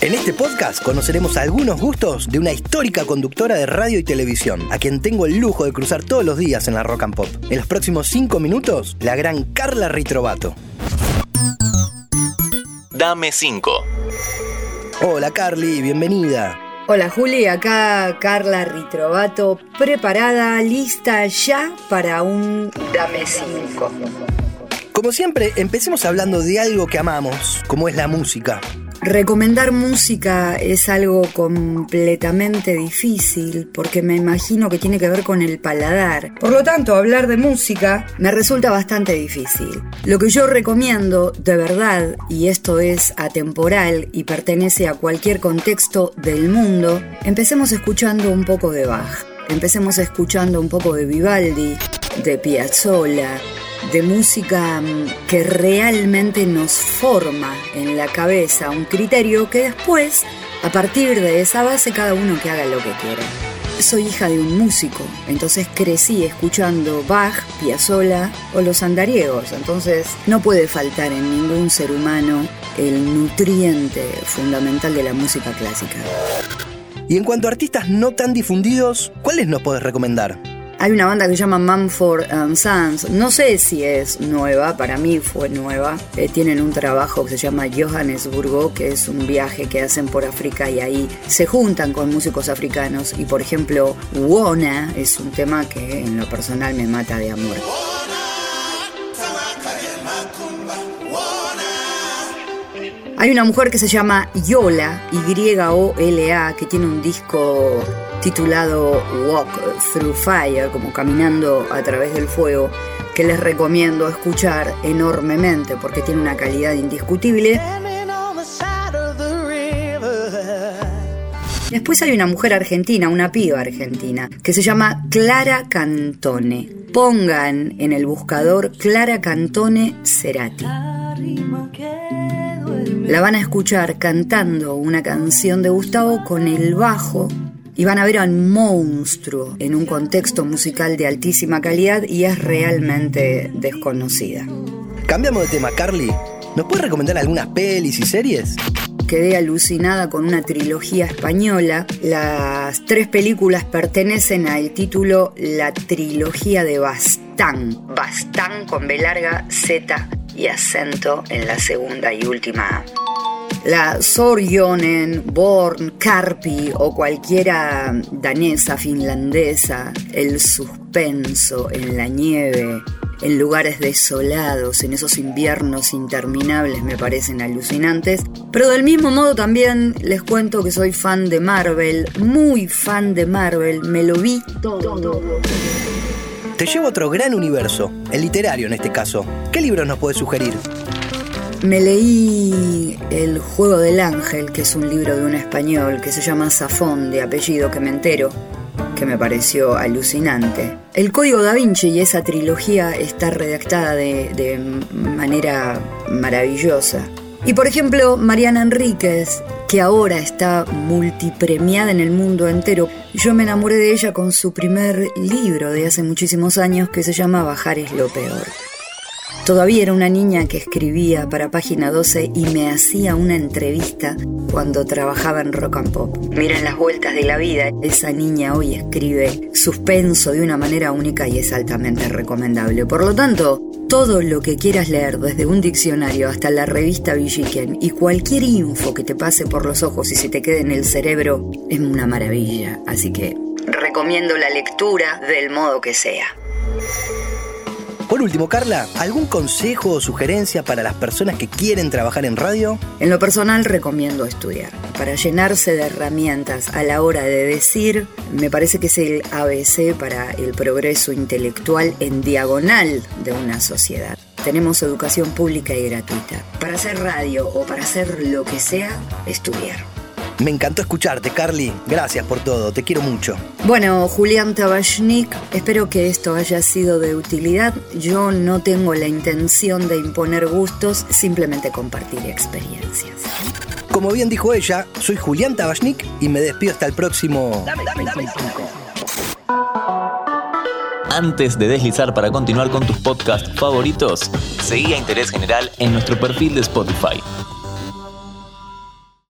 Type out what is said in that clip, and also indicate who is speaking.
Speaker 1: En este podcast conoceremos algunos gustos de una histórica conductora de radio y televisión, a quien tengo el lujo de cruzar todos los días en la Rock and Pop. En los próximos cinco minutos, la gran Carla Ritrovato.
Speaker 2: Dame 5.
Speaker 1: Hola Carly, bienvenida.
Speaker 3: Hola Juli, acá Carla Ritrovato, preparada, lista ya para un Dame 5.
Speaker 1: Como siempre, empecemos hablando de algo que amamos, como es la música.
Speaker 3: Recomendar música es algo completamente difícil porque me imagino que tiene que ver con el paladar. Por lo tanto, hablar de música me resulta bastante difícil. Lo que yo recomiendo de verdad, y esto es atemporal y pertenece a cualquier contexto del mundo, empecemos escuchando un poco de Bach. Empecemos escuchando un poco de Vivaldi, de Piazzolla, de música mm, que realmente nos forma en la cabeza un criterio que después, a partir de esa base, cada uno que haga lo que quiera. Soy hija de un músico, entonces crecí escuchando Bach, Piazzolla o los andariegos, entonces no puede faltar en ningún ser humano el nutriente fundamental de la música clásica.
Speaker 1: Y en cuanto a artistas no tan difundidos, ¿cuáles nos podés recomendar?
Speaker 3: Hay una banda que se llama Mumford and Sons. No sé si es nueva, para mí fue nueva. Eh, tienen un trabajo que se llama Johannesburgo, que es un viaje que hacen por África y ahí se juntan con músicos africanos. Y por ejemplo, Wona es un tema que en lo personal me mata de amor. Hay una mujer que se llama Yola, Y-O-L-A, que tiene un disco titulado Walk Through Fire, como caminando a través del fuego, que les recomiendo escuchar enormemente porque tiene una calidad indiscutible. Después hay una mujer argentina, una piba argentina, que se llama Clara Cantone. Pongan en el buscador Clara Cantone Cerati. La van a escuchar cantando una canción de Gustavo con el bajo y van a ver a un monstruo en un contexto musical de altísima calidad y es realmente desconocida.
Speaker 1: Cambiamos de tema, Carly. ¿Nos puedes recomendar algunas pelis y series?
Speaker 3: Quedé alucinada con una trilogía española. Las tres películas pertenecen al título La trilogía de Bastán. Bastán con B larga, Z y acento en la segunda y última la Sorjonen, Born, Carpi o cualquiera danesa, finlandesa, el suspenso en la nieve, en lugares desolados, en esos inviernos interminables me parecen alucinantes. Pero del mismo modo también les cuento que soy fan de Marvel, muy fan de Marvel, me lo vi todo.
Speaker 1: Te llevo a otro gran universo, el literario en este caso. ¿Qué libros nos puedes sugerir?
Speaker 3: Me leí El Juego del Ángel, que es un libro de un español que se llama Safón, de apellido que me entero, que me pareció alucinante. El Código da Vinci y esa trilogía está redactada de, manera maravillosa. Y por ejemplo, Mariana Enríquez, que ahora está multipremiada en el mundo entero, yo me enamoré de ella con su primer libro de hace muchísimos años que se llama Bajar es lo peor. Todavía era una niña que escribía para Página 12 y me hacía una entrevista cuando trabajaba en Rock and Pop. Miren las vueltas de la vida. Esa niña hoy escribe suspenso de una manera única y es altamente recomendable. Por lo tanto, todo lo que quieras leer, desde un diccionario hasta la revista Villiquen y cualquier info que te pase por los ojos y se te quede en el cerebro, es una maravilla. Así que recomiendo la lectura del modo que sea.
Speaker 1: Por último, Carla, ¿algún consejo o sugerencia para las personas que quieren trabajar en radio?
Speaker 3: En lo personal recomiendo estudiar. Para llenarse de herramientas a la hora de decir, me parece que es el ABC para el progreso intelectual en diagonal de una sociedad. Tenemos educación pública y gratuita. Para hacer radio o para hacer lo que sea, estudiar.
Speaker 1: Me encantó escucharte, Carly. Gracias por todo. Te quiero mucho.
Speaker 3: Bueno, Julián Tabachnik, espero que esto haya sido de utilidad. Yo no tengo la intención de imponer gustos, simplemente compartir experiencias.
Speaker 1: Como bien dijo ella, soy Julián Tabachnik y me despido hasta el próximo. Dame, dame, dame
Speaker 2: Antes de deslizar para continuar con tus podcasts favoritos, seguí a Interés General en nuestro perfil de Spotify.